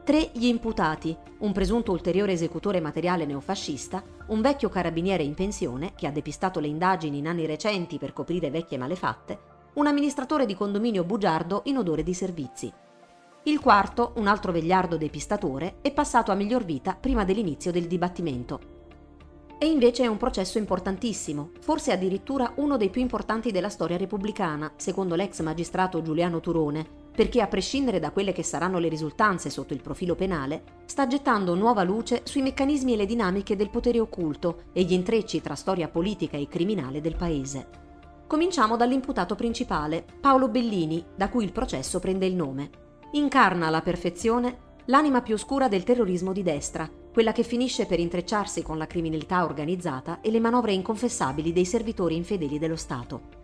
Tre gli imputati, un presunto ulteriore esecutore materiale neofascista, un vecchio carabiniere in pensione che ha depistato le indagini in anni recenti per coprire vecchie malefatte, un amministratore di condominio bugiardo in odore di servizi. Il quarto, un altro vegliardo depistatore, è passato a miglior vita prima dell'inizio del dibattimento. E invece è un processo importantissimo, forse addirittura uno dei più importanti della storia repubblicana, secondo l'ex magistrato Giuliano Turone, perché a prescindere da quelle che saranno le risultanze sotto il profilo penale, sta gettando nuova luce sui meccanismi e le dinamiche del potere occulto e gli intrecci tra storia politica e criminale del paese. Cominciamo dall'imputato principale, Paolo Bellini, da cui il processo prende il nome incarna alla perfezione l'anima più oscura del terrorismo di destra, quella che finisce per intrecciarsi con la criminalità organizzata e le manovre inconfessabili dei servitori infedeli dello Stato.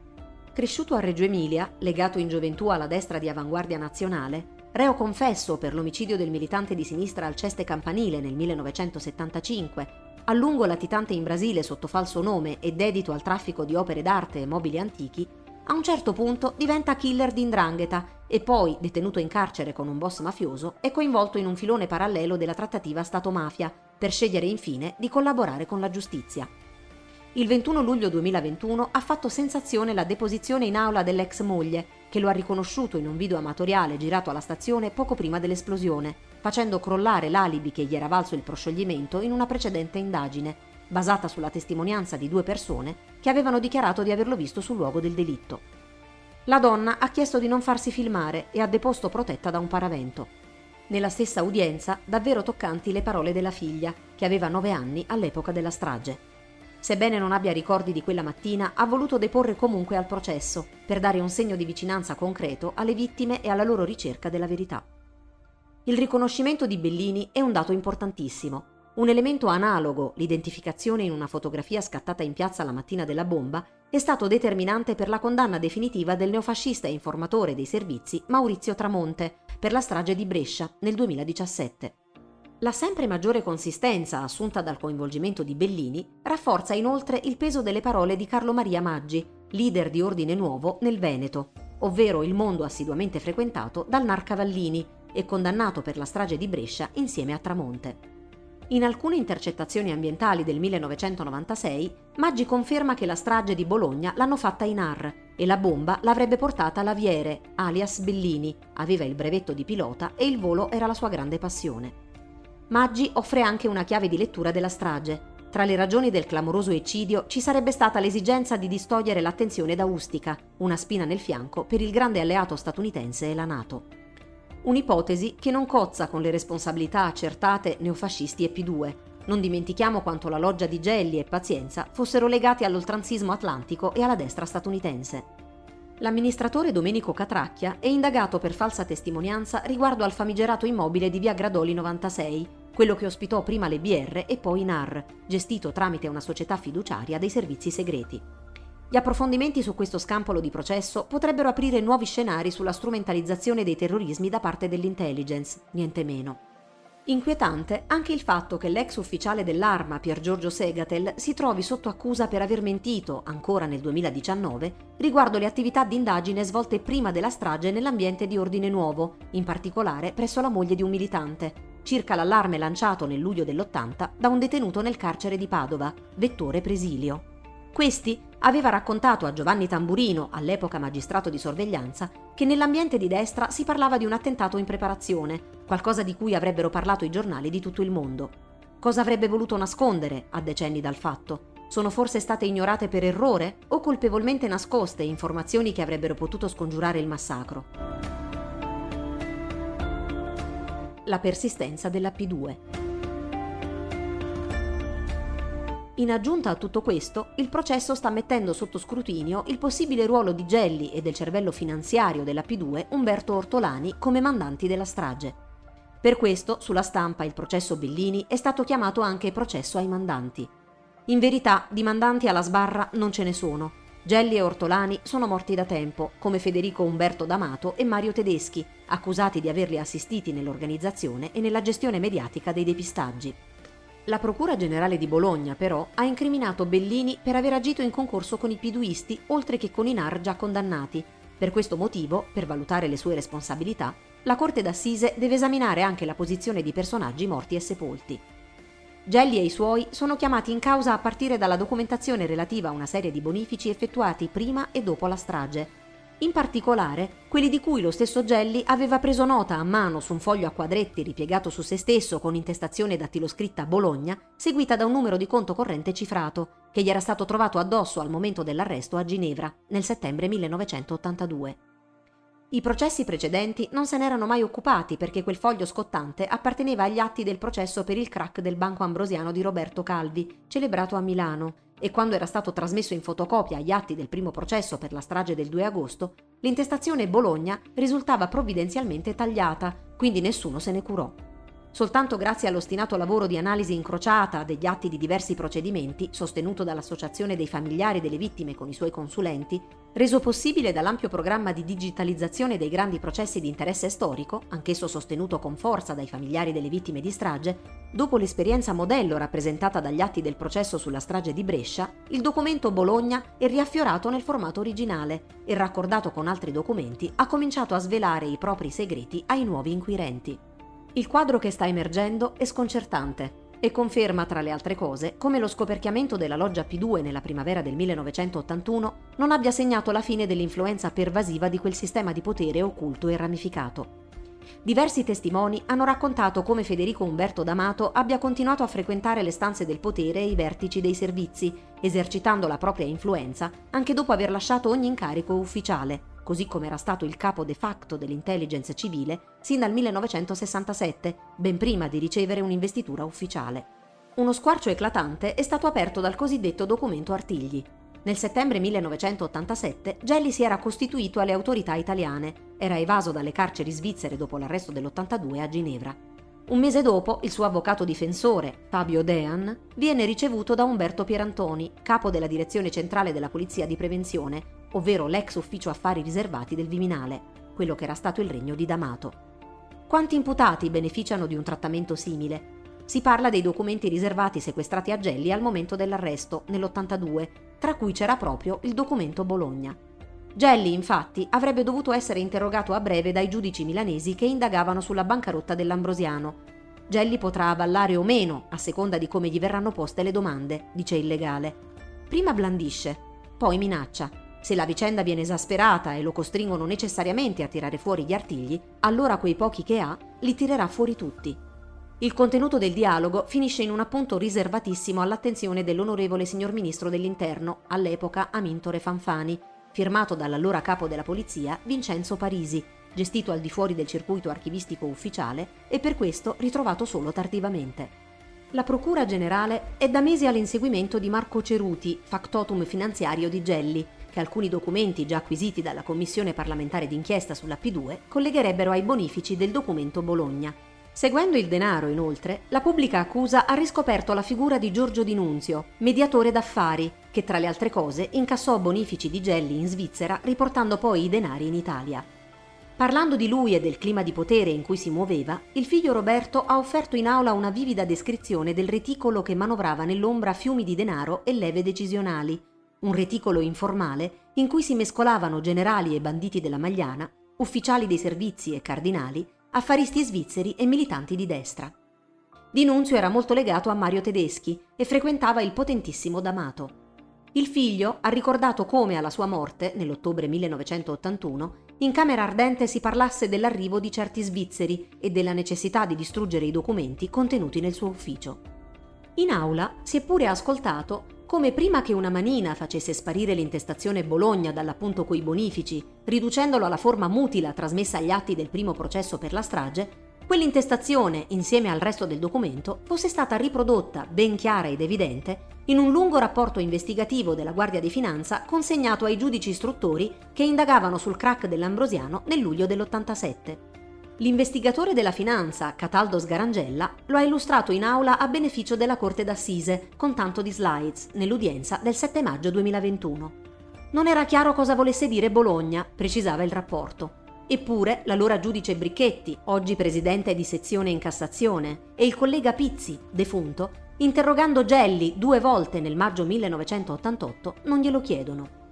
Cresciuto a Reggio Emilia, legato in gioventù alla destra di avanguardia nazionale, reo confesso per l'omicidio del militante di sinistra Alceste Campanile nel 1975, a lungo latitante in Brasile sotto falso nome e dedito al traffico di opere d'arte e mobili antichi, a un certo punto diventa killer di indrangheta e poi, detenuto in carcere con un boss mafioso, è coinvolto in un filone parallelo della trattativa Stato-mafia, per scegliere infine di collaborare con la giustizia. Il 21 luglio 2021 ha fatto sensazione la deposizione in aula dell'ex moglie, che lo ha riconosciuto in un video amatoriale girato alla stazione poco prima dell'esplosione, facendo crollare l'alibi che gli era valso il proscioglimento in una precedente indagine, basata sulla testimonianza di due persone che avevano dichiarato di averlo visto sul luogo del delitto. La donna ha chiesto di non farsi filmare e ha deposto protetta da un paravento. Nella stessa udienza, davvero toccanti le parole della figlia, che aveva nove anni all'epoca della strage. sebbene non abbia ricordi di quella mattina, ha voluto deporre comunque al processo, per dare un segno di vicinanza concreto alle vittime e alla loro ricerca della verità. Il riconoscimento di Bellini è un dato importantissimo. Un elemento analogo, l'identificazione in una fotografia scattata in piazza la mattina della bomba, è stato determinante per la condanna definitiva del neofascista e informatore dei servizi Maurizio Tramonte per la strage di Brescia nel 2017. La sempre maggiore consistenza assunta dal coinvolgimento di Bellini rafforza inoltre il peso delle parole di Carlo Maria Maggi, leader di Ordine Nuovo nel Veneto, ovvero il mondo assiduamente frequentato dal Narcavallini e condannato per la strage di Brescia insieme a Tramonte. In alcune intercettazioni ambientali del 1996, Maggi conferma che la strage di Bologna l'hanno fatta in AR e la bomba l'avrebbe portata Laviere, alias Bellini, aveva il brevetto di pilota e il volo era la sua grande passione. Maggi offre anche una chiave di lettura della strage. Tra le ragioni del clamoroso eccidio ci sarebbe stata l'esigenza di distogliere l'attenzione da Ustica, una spina nel fianco per il grande alleato statunitense e la Nato. Un'ipotesi che non cozza con le responsabilità accertate neofascisti e P2. Non dimentichiamo quanto la loggia di Gelli e Pazienza fossero legati all'oltranzismo atlantico e alla destra statunitense. L'amministratore Domenico Catracchia è indagato per falsa testimonianza riguardo al famigerato immobile di via Gradoli 96, quello che ospitò prima le BR e poi NAR, gestito tramite una società fiduciaria dei servizi segreti. Gli approfondimenti su questo scampolo di processo potrebbero aprire nuovi scenari sulla strumentalizzazione dei terrorismi da parte dell'intelligence, niente meno. Inquietante anche il fatto che l'ex ufficiale dell'arma Pier Giorgio Segatel si trovi sotto accusa per aver mentito, ancora nel 2019, riguardo le attività di indagine svolte prima della strage nell'ambiente di Ordine Nuovo, in particolare presso la moglie di un militante, circa l'allarme lanciato nel luglio dell'80 da un detenuto nel carcere di Padova, Vettore Presilio. Questi aveva raccontato a Giovanni Tamburino, all'epoca magistrato di sorveglianza, che nell'ambiente di destra si parlava di un attentato in preparazione, qualcosa di cui avrebbero parlato i giornali di tutto il mondo. Cosa avrebbe voluto nascondere a decenni dal fatto? Sono forse state ignorate per errore o colpevolmente nascoste informazioni che avrebbero potuto scongiurare il massacro? La persistenza della P2. In aggiunta a tutto questo, il processo sta mettendo sotto scrutinio il possibile ruolo di Gelli e del cervello finanziario della P2 Umberto Ortolani come mandanti della strage. Per questo, sulla stampa, il processo Bellini è stato chiamato anche processo ai mandanti. In verità, di mandanti alla sbarra non ce ne sono. Gelli e Ortolani sono morti da tempo, come Federico Umberto D'Amato e Mario Tedeschi, accusati di averli assistiti nell'organizzazione e nella gestione mediatica dei depistaggi. La Procura Generale di Bologna, però, ha incriminato Bellini per aver agito in concorso con i piduisti, oltre che con i NAR già condannati. Per questo motivo, per valutare le sue responsabilità, la Corte d'Assise deve esaminare anche la posizione di personaggi morti e sepolti. Gelli e i suoi sono chiamati in causa a partire dalla documentazione relativa a una serie di bonifici effettuati prima e dopo la strage, in particolare quelli di cui lo stesso Gelli aveva preso nota a mano su un foglio a quadretti ripiegato su se stesso con intestazione dattiloscritta Bologna, seguita da un numero di conto corrente cifrato, che gli era stato trovato addosso al momento dell'arresto a Ginevra, nel settembre 1982. I processi precedenti non se n'erano mai occupati perché quel foglio scottante apparteneva agli atti del processo per il crack del Banco Ambrosiano di Roberto Calvi, celebrato a Milano, e quando era stato trasmesso in fotocopia agli atti del primo processo per la strage del 2 agosto, l'intestazione Bologna risultava provvidenzialmente tagliata, quindi nessuno se ne curò. Soltanto grazie all'ostinato lavoro di analisi incrociata degli atti di diversi procedimenti, sostenuto dall'Associazione dei familiari delle vittime con i suoi consulenti, reso possibile dall'ampio programma di digitalizzazione dei grandi processi di interesse storico, anch'esso sostenuto con forza dai familiari delle vittime di strage, dopo l'esperienza modello rappresentata dagli atti del processo sulla strage di Brescia, il documento Bologna è riaffiorato nel formato originale e, raccordato con altri documenti, ha cominciato a svelare i propri segreti ai nuovi inquirenti. Il quadro che sta emergendo è sconcertante e conferma, tra le altre cose, come lo scoperchiamento della loggia P2 nella primavera del 1981 non abbia segnato la fine dell'influenza pervasiva di quel sistema di potere occulto e ramificato. Diversi testimoni hanno raccontato come Federico Umberto D'Amato abbia continuato a frequentare le stanze del potere e i vertici dei servizi, esercitando la propria influenza anche dopo aver lasciato ogni incarico ufficiale, così come era stato il capo de facto dell'intelligence civile sin dal 1967, ben prima di ricevere un'investitura ufficiale. uno squarcio eclatante è stato aperto dal cosiddetto documento Artigli. Nel settembre 1987 Gelli si era costituito alle autorità italiane, era evaso dalle carceri svizzere dopo l'arresto dell'82 a Ginevra. Un mese dopo, il suo avvocato difensore, Fabio Dean, viene ricevuto da Umberto Pierantoni, capo della Direzione Centrale della Polizia di Prevenzione, ovvero l'ex ufficio affari riservati del Viminale, quello che era stato il regno di D'Amato. Quanti imputati beneficiano di un trattamento simile? Si parla dei documenti riservati sequestrati a Gelli al momento dell'arresto, nell'82, tra cui c'era proprio il documento Bologna. Gelli, infatti, avrebbe dovuto essere interrogato a breve dai giudici milanesi che indagavano sulla bancarotta dell'Ambrosiano. Gelli potrà avallare o meno, a seconda di come gli verranno poste le domande, dice il legale. Prima blandisce, poi minaccia. Se la vicenda viene esasperata e lo costringono necessariamente a tirare fuori gli artigli, allora quei pochi che ha li tirerà fuori tutti. Il contenuto del dialogo finisce in un appunto riservatissimo all'attenzione dell'onorevole signor ministro dell'Interno, all'epoca Amintore Fanfani, firmato dall'allora capo della polizia Vincenzo Parisi, gestito al di fuori del circuito archivistico ufficiale e per questo ritrovato solo tardivamente. La Procura Generale è da mesi all'inseguimento di Marco Ceruti, factotum finanziario di Gelli, che alcuni documenti già acquisiti dalla Commissione parlamentare d'inchiesta sulla P2 collegherebbero ai bonifici del documento Bologna. Seguendo il denaro, inoltre, la pubblica accusa ha riscoperto la figura di Giorgio Di Nunzio, mediatore d'affari, che tra le altre cose incassò bonifici di Gelli in Svizzera riportando poi i denari in Italia. Parlando di lui e del clima di potere in cui si muoveva, il figlio Roberto ha offerto in aula una vivida descrizione del reticolo che manovrava nell'ombra fiumi di denaro e leve decisionali, un reticolo informale in cui si mescolavano generali e banditi della Magliana, ufficiali dei servizi e cardinali, affaristi svizzeri e militanti di destra. Di Nunzio era molto legato a Mario Tedeschi e frequentava il potentissimo D'Amato. Il figlio ha ricordato come alla sua morte, nell'ottobre 1981, in Camera Ardente si parlasse dell'arrivo di certi svizzeri e della necessità di distruggere i documenti contenuti nel suo ufficio. In aula si è pure ascoltato come prima che una manina facesse sparire l'intestazione Bologna dall'appunto coi bonifici, riducendolo alla forma mutila trasmessa agli atti del primo processo per la strage, quell'intestazione, insieme al resto del documento, fosse stata riprodotta, ben chiara ed evidente, in un lungo rapporto investigativo della Guardia di Finanza consegnato ai giudici istruttori che indagavano sul crack dell'Ambrosiano nel luglio dell'87. L'investigatore della finanza, Cataldo Sgarangella, lo ha illustrato in aula a beneficio della Corte d'Assise, con tanto di slides, nell'udienza del 7 maggio 2021. Non era chiaro cosa volesse dire Bologna, precisava il rapporto. Eppure l'allora giudice Bricchetti, oggi presidente di sezione in Cassazione, e il collega Pizzi, defunto, interrogando Gelli due volte nel maggio 1988, non glielo chiedono.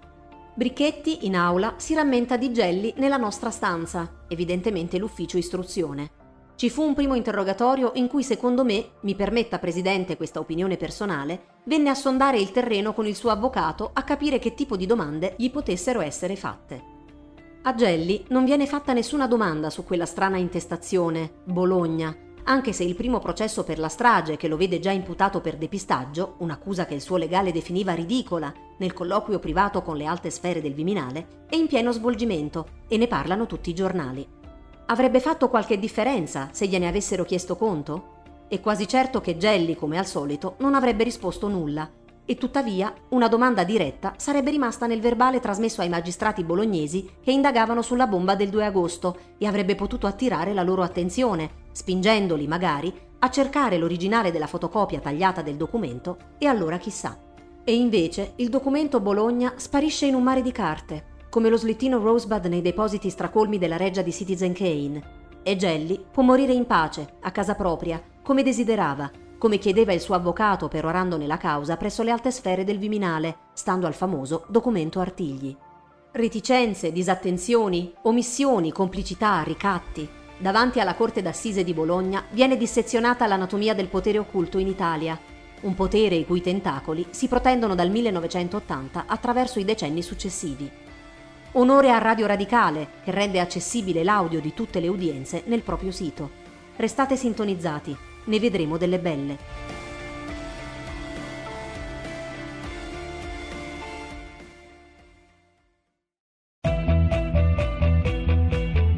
Bricchetti, in aula, si rammenta di Gelli nella nostra stanza, evidentemente l'ufficio istruzione. Ci fu un primo interrogatorio in cui, secondo me, mi permetta Presidente questa opinione personale, venne a sondare il terreno con il suo avvocato a capire che tipo di domande gli potessero essere fatte. A Gelli non viene fatta nessuna domanda su quella strana intestazione, Bologna, anche se il primo processo per la strage, che lo vede già imputato per depistaggio, un'accusa che il suo legale definiva ridicola nel colloquio privato con le alte sfere del Viminale, è in pieno svolgimento e ne parlano tutti i giornali. Avrebbe fatto qualche differenza se gliene avessero chiesto conto? È quasi certo che Gelli, come al solito, non avrebbe risposto nulla e tuttavia una domanda diretta sarebbe rimasta nel verbale trasmesso ai magistrati bolognesi che indagavano sulla bomba del 2 agosto e avrebbe potuto attirare la loro attenzione, spingendoli magari a cercare l'originale della fotocopia tagliata del documento e allora chissà. E invece il documento Bologna sparisce in un mare di carte, come lo slittino Rosebud nei depositi stracolmi della reggia di Citizen Kane. E Gelli può morire in pace, a casa propria, come desiderava, come chiedeva il suo avvocato perorandone la causa presso le alte sfere del Viminale, stando al famoso documento Artigli. Reticenze, disattenzioni, omissioni, complicità, ricatti. Davanti alla Corte d'Assise di Bologna viene dissezionata l'anatomia del potere occulto in Italia, un potere i cui tentacoli si protendono dal 1980 attraverso i decenni successivi. Onore a Radio Radicale, che rende accessibile l'audio di tutte le udienze nel proprio sito. Restate sintonizzati ne vedremo delle belle.